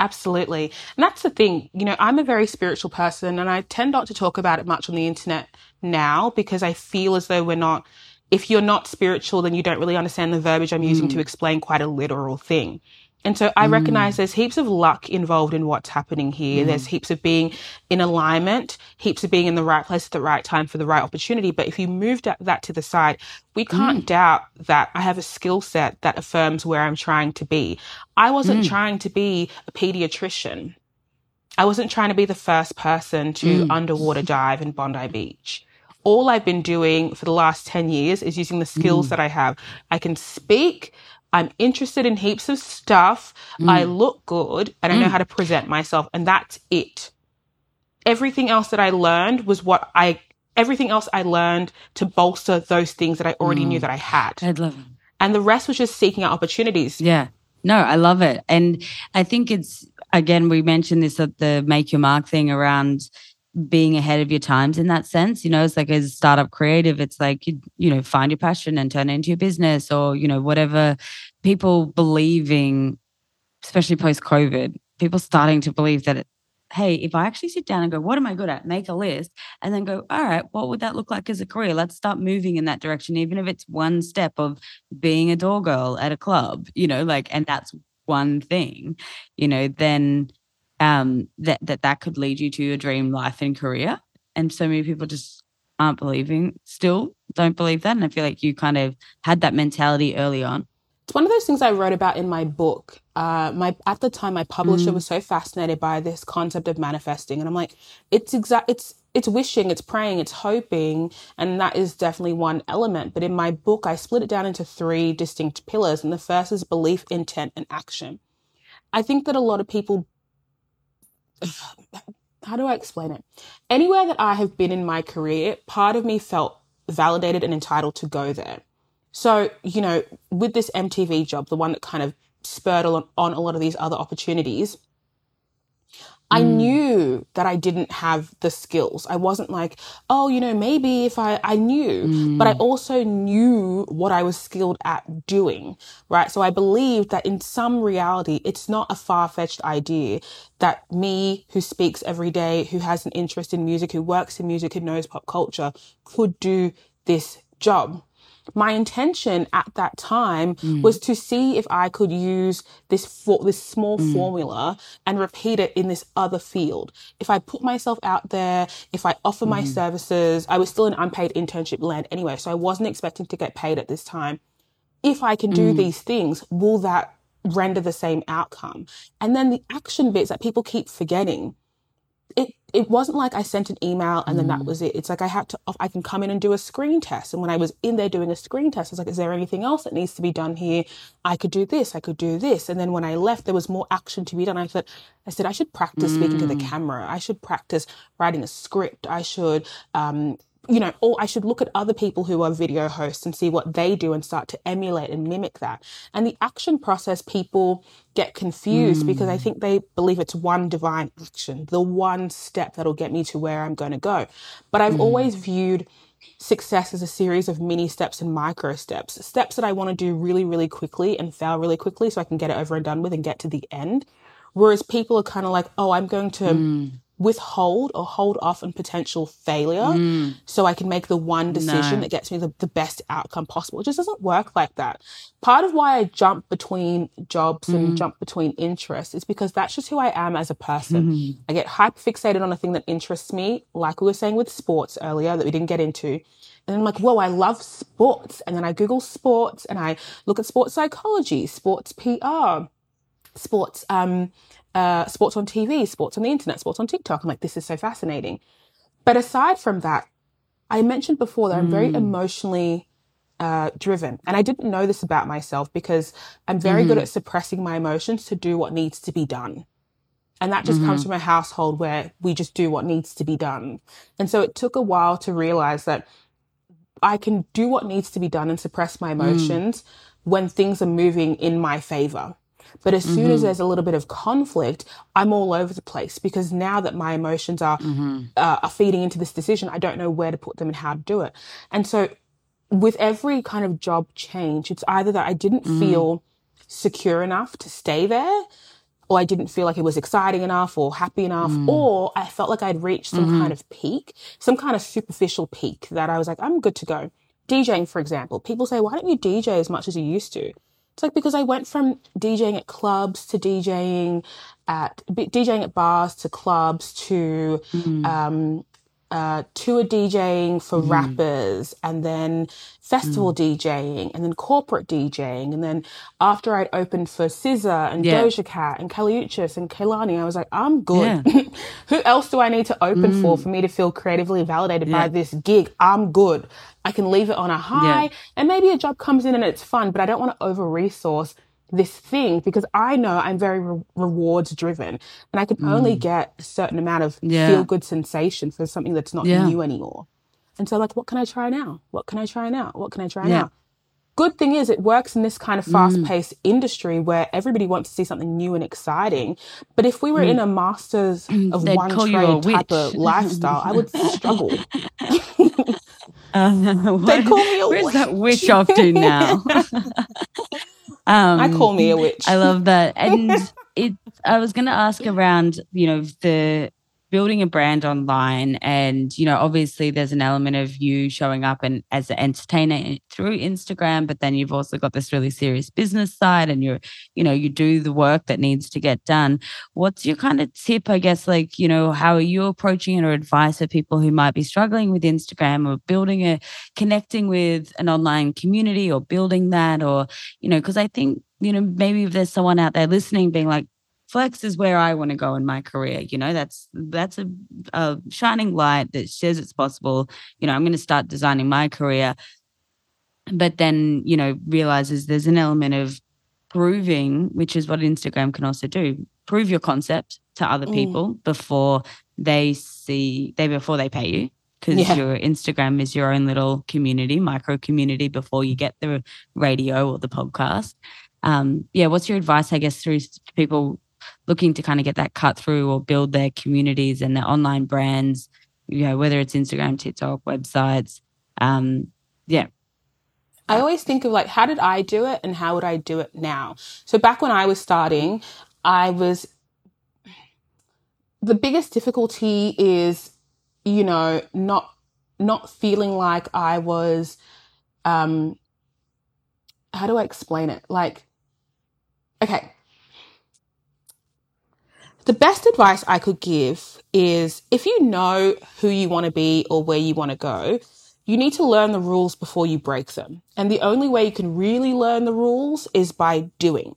Absolutely. And that's the thing, you know, I'm a very spiritual person and I tend not to talk about it much on the internet now because I feel as though we're not, if you're not spiritual, then you don't really understand the verbiage I'm using mm. to explain quite a literal thing. And so I mm. recognize there's heaps of luck involved in what's happening here. Mm. There's heaps of being in alignment, heaps of being in the right place at the right time for the right opportunity. But if you move that to the side, we can't mm. doubt that I have a skill set that affirms where I'm trying to be. I wasn't mm. trying to be a pediatrician. I wasn't trying to be the first person to mm. underwater dive in Bondi Beach all I've been doing for the last 10 years is using the skills mm. that I have. I can speak, I'm interested in heaps of stuff. Mm. I look good and I know mm. how to present myself and that's it. Everything else that I learned was what I, everything else I learned to bolster those things that I already mm. knew that I had. I'd love it. And the rest was just seeking out opportunities. Yeah. No, I love it. And I think it's, again, we mentioned this at the make your mark thing around being ahead of your times in that sense. You know, it's like as a startup creative, it's like, you, you know, find your passion and turn it into your business or, you know, whatever people believing, especially post COVID, people starting to believe that, it, hey, if I actually sit down and go, what am I good at? Make a list and then go, all right, what would that look like as a career? Let's start moving in that direction, even if it's one step of being a door girl at a club, you know, like, and that's one thing, you know, then um, that that that could lead you to your dream life and career. And so many people just aren't believing, still don't believe that. And I feel like you kind of had that mentality early on. It's one of those things I wrote about in my book. Uh, my at the time, my publisher mm. was so fascinated by this concept of manifesting, and I'm like, it's exact, it's it's wishing, it's praying, it's hoping, and that is definitely one element. But in my book, I split it down into three distinct pillars, and the first is belief, intent, and action. I think that a lot of people how do I explain it? Anywhere that I have been in my career, part of me felt validated and entitled to go there. So, you know, with this MTV job, the one that kind of spurred on, on a lot of these other opportunities, I mm. knew that I didn't have the skills. I wasn't like, oh, you know, maybe if I, I knew, mm. but I mm. also knew what I was skilled at doing, right? So I believed that in some reality, it's not a far fetched idea that me who speaks every day, who has an interest in music, who works in music, who knows pop culture could do this job. My intention at that time mm. was to see if I could use this for, this small mm. formula and repeat it in this other field. If I put myself out there, if I offer my mm. services, I was still in unpaid internship land anyway, so I wasn't expecting to get paid at this time. If I can do these things, will that render the same outcome? And then the action bits that people keep forgetting it it wasn't like I sent an email and then that was it. It's like I had to I can come in and do a screen test. And when I was in there doing a screen test, I was like, is there anything else that needs to be done here? I could do this, I could do this. And then when I left, there was more action to be done. I thought I said I should practice speaking to the camera. I should practice writing a script. I should um you know, or I should look at other people who are video hosts and see what they do and start to emulate and mimic that. And the action process, people get confused because I hmm. think they believe it's one divine action, the one step that'll get me to where I'm going to go. But I've hmm. always viewed success as a series of mini steps and micro steps, steps that I want to do really, really quickly and fail really quickly so I can get it over and done with and get to the end. Whereas people are kind of like, oh, I'm going to hmm. Withhold or hold off on potential failure mm. so I can make the one decision No. that gets me the, the best outcome possible. It just doesn't work like that. Part of why I jump between jobs and mm. jump between interests is because that's just who I am as a person. Mm-hmm. I get hyper fixated on a thing that interests me, like we were saying with sports earlier that we didn't get into. And I'm like, whoa, I love sports. And then I Google sports and I look at sports psychology, sports PR, sports um uh sports on TV, sports on the internet, sports on TikTok. I'm like, this is so fascinating. But aside from that, I mentioned before that I'm very emotionally uh, driven. And I didn't know this about myself because I'm very good at suppressing my emotions to do what needs to be done. And that just comes from a household where we just do what needs to be done. And so it took a while to realize that I can do what needs to be done and suppress my emotions when things are moving in my favor. But as soon as mm-hmm. there's a little bit of conflict, I'm all over the place because now that my emotions are mm-hmm. uh, are feeding into this decision, I don't know where to put them and how to do it. And so, with every kind of job change, it's either that I didn't mm-hmm. feel secure enough to stay there, or I didn't feel like it was exciting enough or happy enough, mm. or I felt like I'd reached some kind of peak, some kind of superficial peak that I was like, I'm good to go. DJing, for example, people say, why don't you DJ as much as you used to? It's like because I went from DJing at clubs to DJing at DJing at bars to clubs to um, uh, tour DJing for rappers and then festival DJing and then corporate DJing. And then after I'd opened for SZA and Yeah. Doja Cat and Kelly and Kehlani, I was like, I'm good. Who else do I need to open for for me to feel creatively validated by this gig? I'm good. I can leave it on a high and maybe a job comes in and it's fun, but I don't want to over resource this thing because I know I'm very re- rewards driven and I can mm. only get a certain amount of Mm. Yeah. feel good sensation for something that's not Yeah. new anymore. And so like, what can I try now? What can I try now? What can I try Yeah. now? Good thing is it works in this kind of mm. fast paced industry where everybody wants to see something new and exciting. But if we were mm. in a masters of They'd one call you a trade type of lifestyle, I would struggle. Uh, They call me a Where's that witch. witch off to now? um, I call me a witch. I love that. And it I was gonna ask around, you know, the building a brand online and you know obviously there's an element of you showing up and as an entertainer through instagram but then you've also got this really serious business side and you're you know you do the work that needs to get done. What's your kind of tip i guess like you know how are you approaching it or advice for people who might be struggling with instagram or building a connecting with an online community or building that or you know because i think you know maybe if there's someone out there listening being like flex is where i want to go in my career you know that's that's a, a shining light that says it's possible you know i'm going to start designing my career but then you know realizes there's an element of proving which is what instagram can also do prove your concept to other Mm. people before they see they before they pay you because Yeah. your instagram is your own little community micro community before you get the radio or the podcast um yeah what's your advice i guess through people looking to kind of get that cut through or build their communities and their online brands you know whether it's instagram tiktok websites um yeah I always think of like, how did I do it and how would I do it now? So back when I was starting, I was, the biggest difficulty is, you know, not, not feeling like I was um, how do I explain it? Like, okay. The best advice I could give is if you know who you want to be or where you want to go, you need to learn the rules before you break them. And the only way you can really learn the rules is by doing.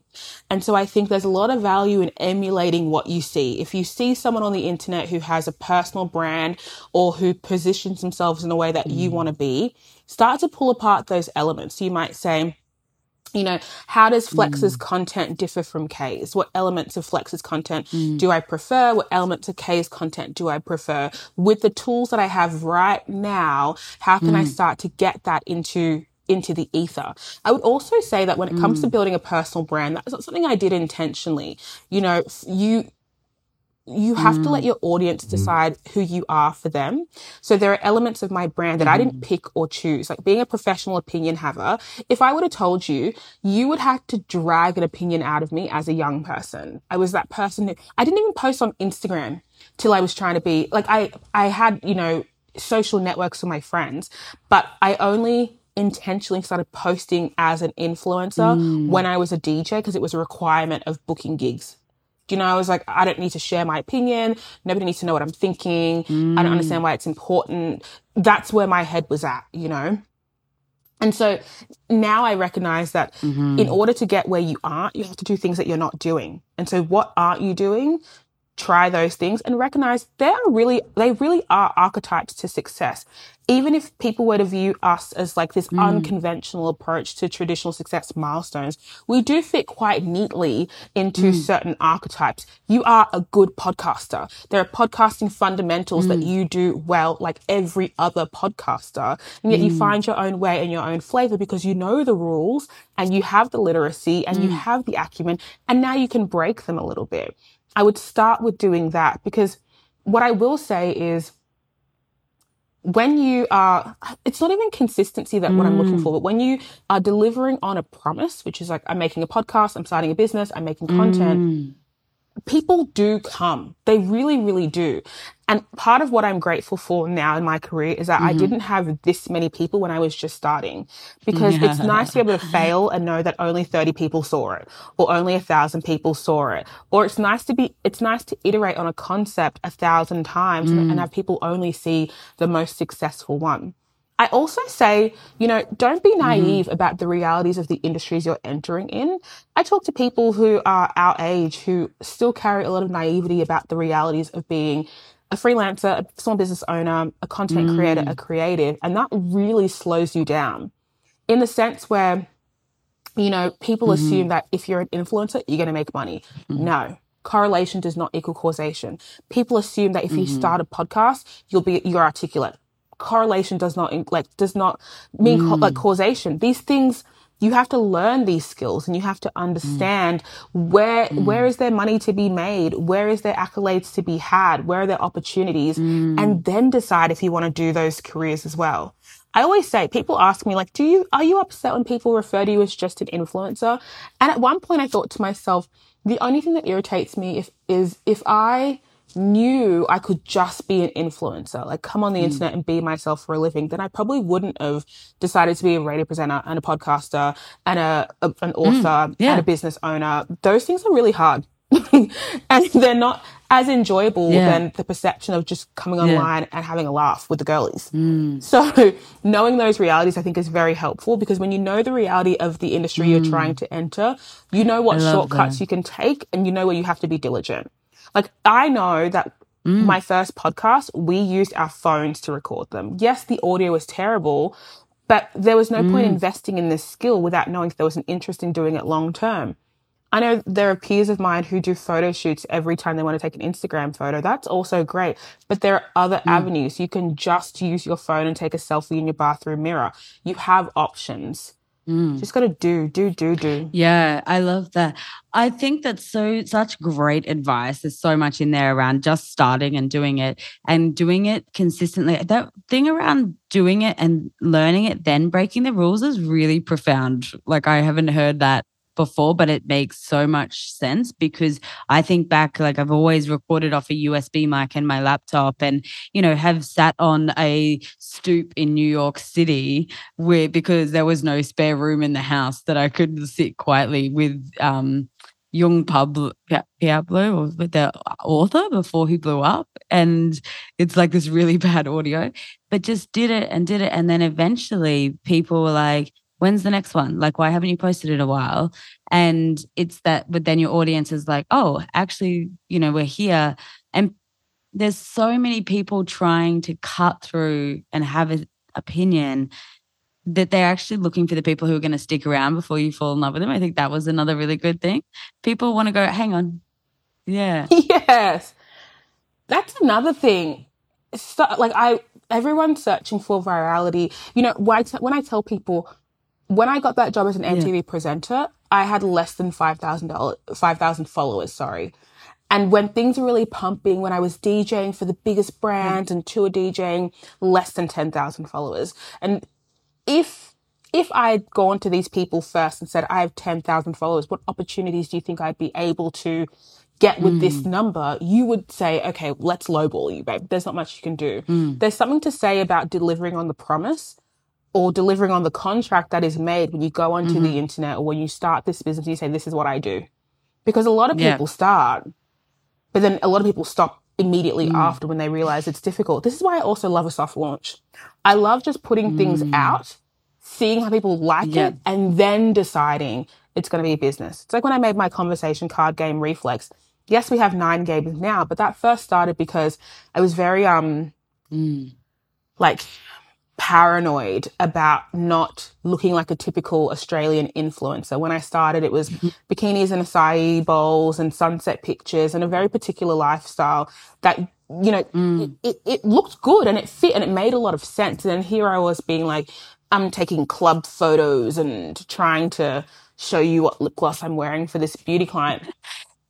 And so I think there's a lot of value in emulating what you see. If you see someone on the internet who has a personal brand or who positions themselves in a way that mm. you want to be, start to pull apart those elements. You might say, you know, how does Flex's mm. content differ from K's? What elements of Flex's content mm. do I prefer? What elements of K's content do I prefer? With the tools that I have right now, how can mm. I start to get that into into the ether. I would also say that when it comes to mm. building a personal brand, that's not something I did intentionally. You know, you you have mm. to let mm. your audience mm. decide mm. who you are for them. So there are elements of my brand that mm. I didn't mm. pick or choose. Like being a professional opinion haver, if I would have told you, you would have to drag an opinion out of me as a young person. I was that person who I didn't even post on Instagram till I was trying to be like I I had, you know, social networks for my friends, but I only intentionally started posting as an influencer when I was a DJ because it was a requirement of booking gigs you know, I was like, I don't need to share my opinion. Nobody needs to know what I'm thinking. Mm. I don't understand mm. why it's important. That's where my head was at, you know? And so now I recognize that mm-hmm. in order to get where you are, you have to do things that you're not doing. And so what aren't you doing? try those things and recognize they are really, they really are archetypes to success. Even if people were to view us as like this mm. unconventional approach to traditional success milestones, we do fit quite neatly into mm. certain archetypes. You are a good podcaster. There are podcasting fundamentals mm. that you do well, like every other podcaster. And yet you mm. find your own way and your own flavor because you know the rules and you have the literacy and you mm. have the acumen and now you can break them a little bit. I would start with doing that because what I will say is when you are, it's not even consistency that mm. what I'm looking mm. for, but when you are delivering on a promise, which is like, I'm making a podcast, I'm starting a business, I'm making content, mm people do come. They really, really do. And part of what I'm grateful for now in my career is that mm-hmm. I didn't have this many people when I was just starting because yeah. it's nice to be able to fail and know that only 30 people saw it or only a thousand people saw it. Or it's nice to be, it's nice to iterate on a concept a thousand times mm. and, and have people only see the most successful one. I also say, you know, don't be mm-hmm. naive mm-hmm. about the realities of the industries you're entering in. I talk to people who are our age who still carry a lot of naivety about the realities of being a freelancer, a small business owner, a content mm. creator, a creative, and that really slows you down in the sense where, you know, people mm-hmm. assume that if you're an influencer, you're going to make money. Mm-hmm. No. Correlation does not equal causation. People assume that if you mm-hmm. start a podcast, you'll be, you're articulate correlation does not like does not mean mm. co- like causation. These things you have to learn these skills and you have to understand mm. where mm. where is there money to be made where is there accolades to be had where are there opportunities mm. and then decide if you want to do those careers as well i always say people ask me like do you are you upset when people refer to you as just an influencer and at one point i thought to myself the only thing that irritates me if is if i knew I could just be an influencer, like come on the mm. internet and be myself for a living, then I probably wouldn't have decided to be a radio presenter and a podcaster and a, a an mm. author mm. yeah. and a business owner. Those things are really hard. and they're not as enjoyable yeah. than the perception of just coming online yeah. and having a laugh with the girlies. Mm. So knowing those realities, I think is very helpful because when you know the reality of the industry mm. you're trying to enter, you know what shortcuts that. you can take and you know where you have to be diligent. Like I know that mm. my first podcast, we used our phones to record them. Yes, the audio was terrible, but there was no mm. point investing in this skill without knowing if there was an interest in doing it long term. I know there are peers of mine who do photo shoots every time they want to take an Instagram photo. That's also great. But there are other mm. avenues. You can just use your phone and take a selfie in your bathroom mirror. You have options. Mm. Just got to do, do, do, do. Yeah, I love that. I think that's so such great advice. There's so much in there around just starting and doing it and doing it consistently. That thing around doing it and learning it, then breaking the rules is really profound. Like I haven't heard that before, but it makes so much sense because I think back, like I've always recorded off a USB mic and my laptop and, you know, have sat on a stoop in New York City where because there was no spare room in the house that I could sit quietly with um Jung Pablo, Pablo, with the author before he blew up. And it's like this really bad audio, but just did it and did it. And then eventually people were like, when's the next one? Like, why haven't you posted in a while? And it's that, but then your audience is like, oh, actually, you know, we're here. And there's so many people trying to cut through and have an opinion that they're actually looking for the people who are going to stick around before you fall in love with them. I think that was another really good thing. People want to go, hang on. Yeah. Yes. That's another thing. So, like I everyone's searching for virality. You know, why t- when I tell people when I got that job as an MTV yeah. presenter, I had less than five thousand dollars, five thousand followers. Sorry, and when things were really pumping, when I was DJing for the biggest brands and tour DJing, less than ten thousand followers. And if if I had gone to these people first and said, I have 10,000 followers, what opportunities do you think I'd be able to get with mm. this number? You would say, okay, let's lowball you, babe. There's not much you can do. Mm. There's something to say about delivering on the promise or delivering on the contract that is made when you go onto mm-hmm. the internet or when you start this business, you say, this is what I do. Because a lot of people yeah. start, but then a lot of people stop immediately mm. after when they realize it's difficult. This is why I also love a soft launch. I love just putting mm. things out seeing how people like it and then deciding it's going to be a business. It's like when I made my conversation card game Reflex. Yes, we have nine games now, but that first started because I was very, um, mm. like paranoid about not looking like a typical Australian influencer. When I started, it was mm-hmm. bikinis and acai bowls and sunset pictures and a very particular lifestyle that, you know, mm. it, it looked good and it fit and it made a lot of sense. And here I was being like, I'm taking club photos and trying to show you what lip gloss I'm wearing for this beauty client.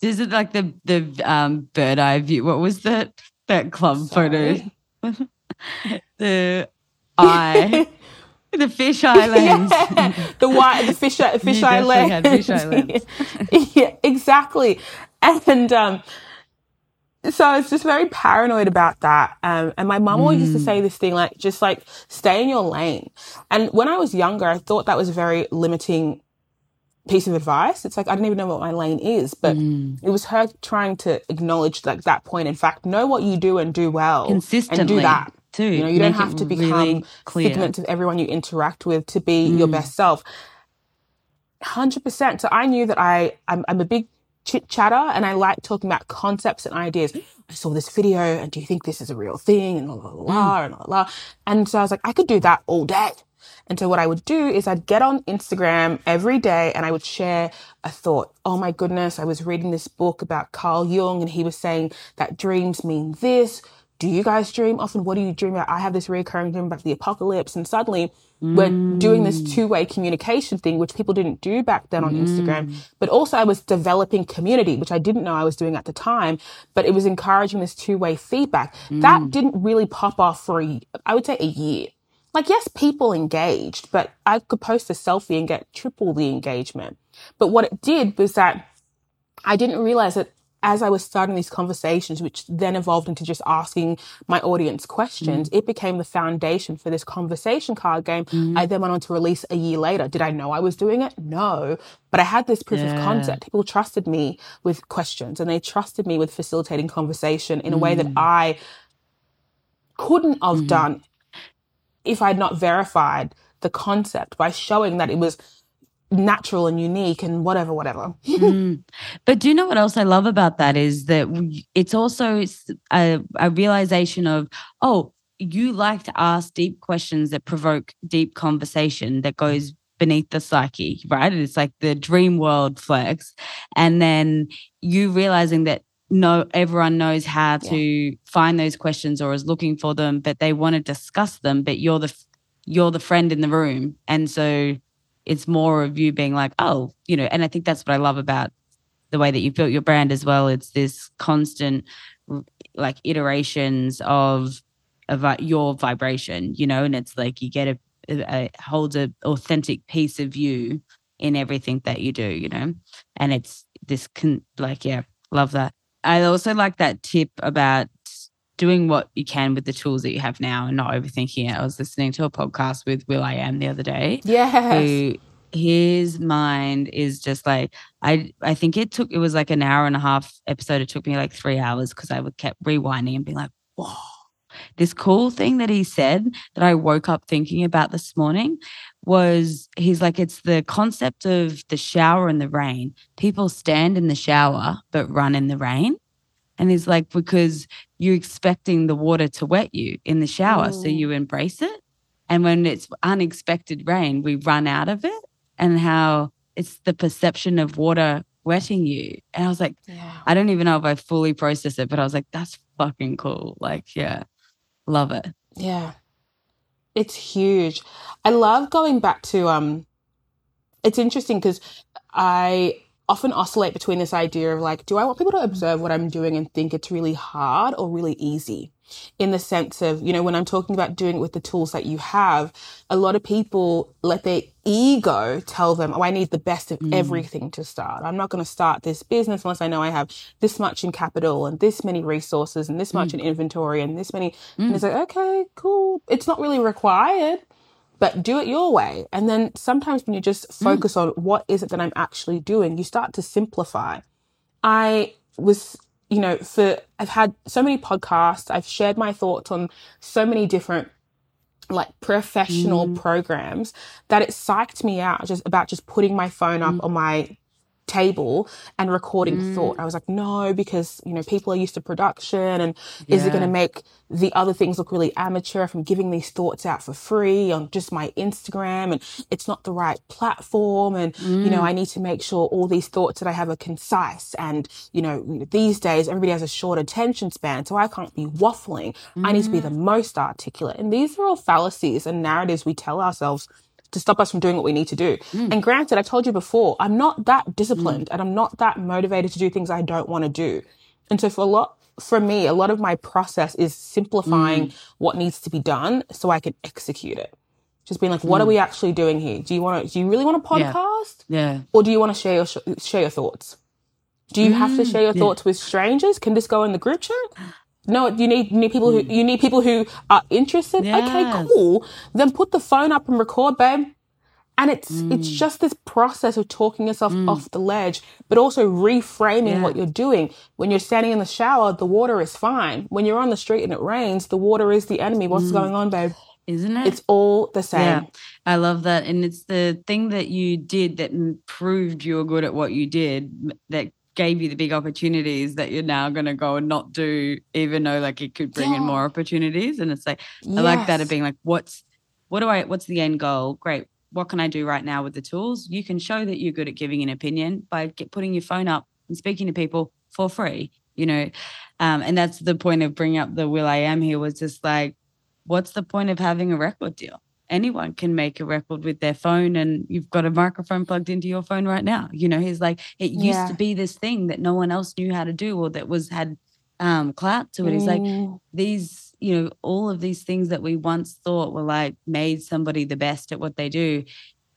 Is it like the the um, bird eye view? What was that that club Sorry. photo? the eye. The fish lens. Yeah. The white, the fish, fish lens. Lens. yeah, exactly. And um, so I was just very paranoid about that. Um, and my mum mm. always used to mm. say this thing like, just like stay in your lane. And when I was younger, I thought that was a very limiting piece of advice. It's like, I didn't even know what my lane is, but mm. it was her trying to acknowledge like that point. In fact, know what you do and do well. Consistently. And do that. Too. You know, you Make don't have to become really figments of everyone you interact with to be mm. your best self. 100%. So I knew that I, I'm, I'm a big chit chatter and I like talking about concepts and ideas. I saw this video and do you think this is a real thing? And la la la mm. and la la. And so I was like, I could do that all day. And so what I would do is I'd get on Instagram every day and I would share a thought. Oh my goodness, I was reading this book about Carl Jung and he was saying that dreams mean this. Do you guys dream often? What do you dream about? I have this recurring dream about the apocalypse. And suddenly we're doing this mm. two-way communication thing, which people didn't do back then on mm. Instagram. But also I was developing community, which I didn't know I was doing at the time, but it was encouraging this two-way feedback. Mm. That didn't really pop off for, a, I would say a year. Like, yes, people engaged, but I could post a selfie and get triple the engagement. But what it did was that I didn't realize that as I was starting these conversations, which then evolved into just asking my audience questions, mm. it became the foundation for this conversation card game. Mm. I then went on to release a year later. Did I know I was doing it? No. But I had this proof yeah. of concept. People trusted me with questions and they trusted me with facilitating conversation in a way that mm. I couldn't have mm-hmm. done if I had not verified the concept by showing that it was natural and unique and whatever, whatever. mm. But do you know what else I love about that is that it's also a, a realization of, oh, you like to ask deep questions that provoke deep conversation that goes beneath the psyche, right? It's like the dream world flex. And then you realizing that no everyone knows how to yeah. find those questions or is looking for them, but they want to discuss them, but you're the you're the friend in the room. And so it's more of you being like, oh, you know, and I think that's what I love about the way that you've built your brand as well. It's this constant like iterations of of uh, your vibration, you know, and it's like you get a, a, a holds authentic piece of you in everything that you do, you know? And it's this can like, yeah, love that. I also like that tip about doing what you can with the tools that you have now and not overthinking it. I was listening to a podcast with will.i.am the other day. Yeah. Who his mind is just like I I think it took it was like an hour and a half episode. It took me like three hours because I would kept rewinding and being like, whoa. This cool thing that he said that I woke up thinking about this morning was he's like, it's the concept of the shower and the rain. People stand in the shower but run in the rain. And he's like, because you're expecting the water to wet you in the shower. So you embrace it. And when it's unexpected rain, we run out of it. And how it's the perception of water wetting you. And I was like, Yeah. I don't even know if I fully processed it, but I was like, that's fucking cool. Like, yeah, love it. Yeah. It's huge. I love going back to um it's interesting because I often oscillate between this idea of like, do I want people to observe what I'm doing and think it's really hard or really easy? In the sense of, you know, when I'm talking about doing it with the tools that you have, a lot of people let their ego tell them, oh, I need the best of mm. everything to start. I'm not going to start this business unless I know I have this much in capital and this many resources and this much mm. in inventory and this many. And mm. it's like, okay, cool. It's not really required but do it your way. And then sometimes when you just mm. focus on what is it that I'm actually doing, you start to simplify. I was, you know, for, I've had so many podcasts, I've shared my thoughts on so many different like professional mm. programs that it psyched me out just about just putting my phone up mm. on my table and recording mm. thought. I was like, no, because, you know, people are used to production and is it going to make the other things look really amateur if I'm giving these thoughts out for free on just my Instagram and it's not the right platform. And, you know, mm. I need to make sure all these thoughts that I have are concise. And, you know, these days everybody has a short attention span. So I can't be waffling. I need to be the mm. most articulate. And these are all fallacies and narratives we tell ourselves to stop us from doing what we need to do. Mm. And granted, I told you before, I'm not that disciplined mm. and I'm not that motivated to do things I don't want to do. And so for a lot, for me, a lot of my process is simplifying mm. what needs to be done so I can execute it. Just being like, what are we actually doing here? Do you want to, do you really want a Yeah. podcast Yeah. or do you want to share your, sh- share your thoughts? Do you have to share your yeah. thoughts with strangers? Can this go in the group chat? No, you need you need people who hmm. you need people who are interested. Okay, cool. Then put the phone up and record, babe. And it's it's hmm. just this process of talking yourself hmm. off the ledge, but also reframing Yeah. what you're doing. When you're standing in the shower, the water is fine. When you're on the street and it rains, the water is the enemy. What's going on, babe? Isn't it? It's all the same. Yeah, I love that. And it's the thing that you did that proved you were good at what you did that gave you the big opportunities that you're now going to go and not do, even though like it could bring in more opportunities. And it's like, I like that of being like, what's, what do I, what's the end goal? Great. What can I do right now with the tools? You can show that you're good at giving an opinion by get, putting your phone up and speaking to people for free, you know? Um, and that's the point of bringing up the will.i.am here was just like, what's the point of having a record deal? Anyone can make a record with their phone, and you've got a microphone plugged into your phone right now. You know, he's like, it used Yeah. to be this thing that no one else knew how to do or that was had um, clout to it. He's like, Mm, these, you know, all of these things that we once thought were like made somebody the best at what they do,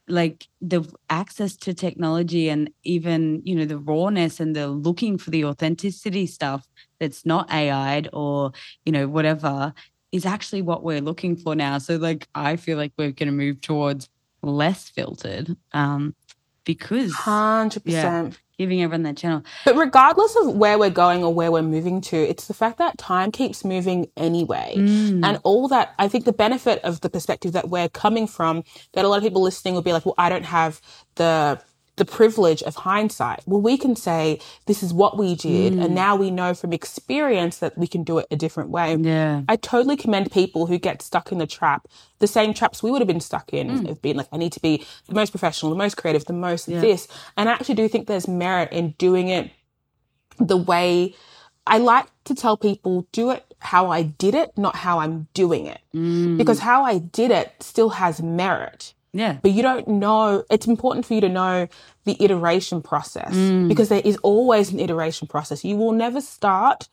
like the access to technology and even, you know, the rawness and the looking for the authenticity stuff that's not AI'd or, you know, whatever is actually what we're looking for now. So like I feel like we're gonna move towards less filtered. Um because Hundred Yeah. percent. giving everyone that channel. But regardless of where we're going or where we're moving to, it's the fact that time keeps moving anyway. Mm. And all that, I think the benefit of the perspective that we're coming from, that a lot of people listening will be like, well, I don't have the, the privilege of hindsight. Well, we can say, this is what we did. Mm. And now we know from experience that we can do it a different way. Yeah. I totally commend people who get stuck in the trap, the same traps we would have been stuck in Mm. of being like, I need to be the most professional, the most creative, the most this. And I actually do think there's merit in doing it the way I like to tell people, do it how I did it, not how I'm doing it. Mm. Because how I did it still has merit Yeah. but you don't know it's important for you to know the iteration process Mm. because there is always an iteration process you will never start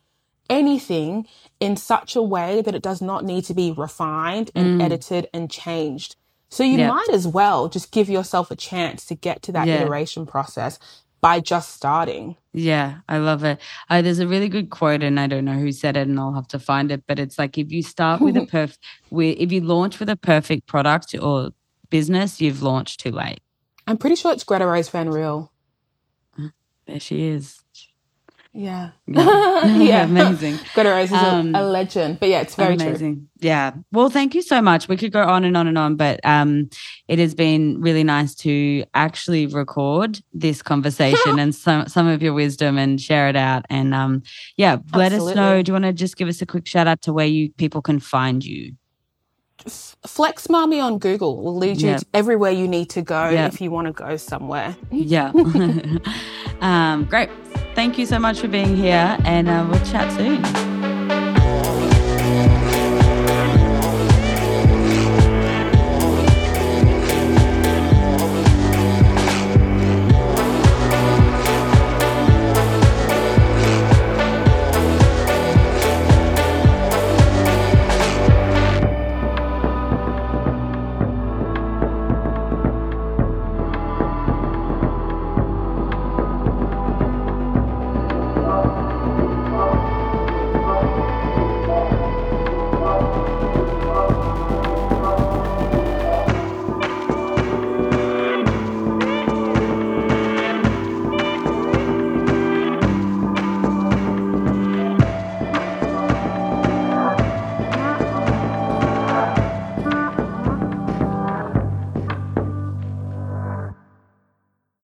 anything in such a way that it does not need to be refined and Mm. edited and changed So you Yeah. might as well just give yourself a chance to get to that Yeah. iteration process by just starting. Yeah, I love it. Uh, there's a really good quote, and I don't know who said it, and I'll have to find it. But it's like if you start with a perf, with, if you launch with a perfect product or business, you've launched too late. I'm pretty sure it's Greta Rose Van Riel. There she is. Yeah. Yeah, yeah. amazing. Greta Rose is a- Um, a, legend. But yeah, it's very true. Amazing. Yeah. Well, thank you so much. We could go on and on and on, but um, it has been really nice to actually record this conversation and some some of your wisdom and share it out. And um, yeah, let us know. Do you want to just give us a quick shout out to where you people can find you? FlexMami on Google will lead you Yeah. to everywhere you need to go Yeah. if you want to go somewhere. Yeah. um, great. Thank you so much for being here, and uh, we'll chat soon.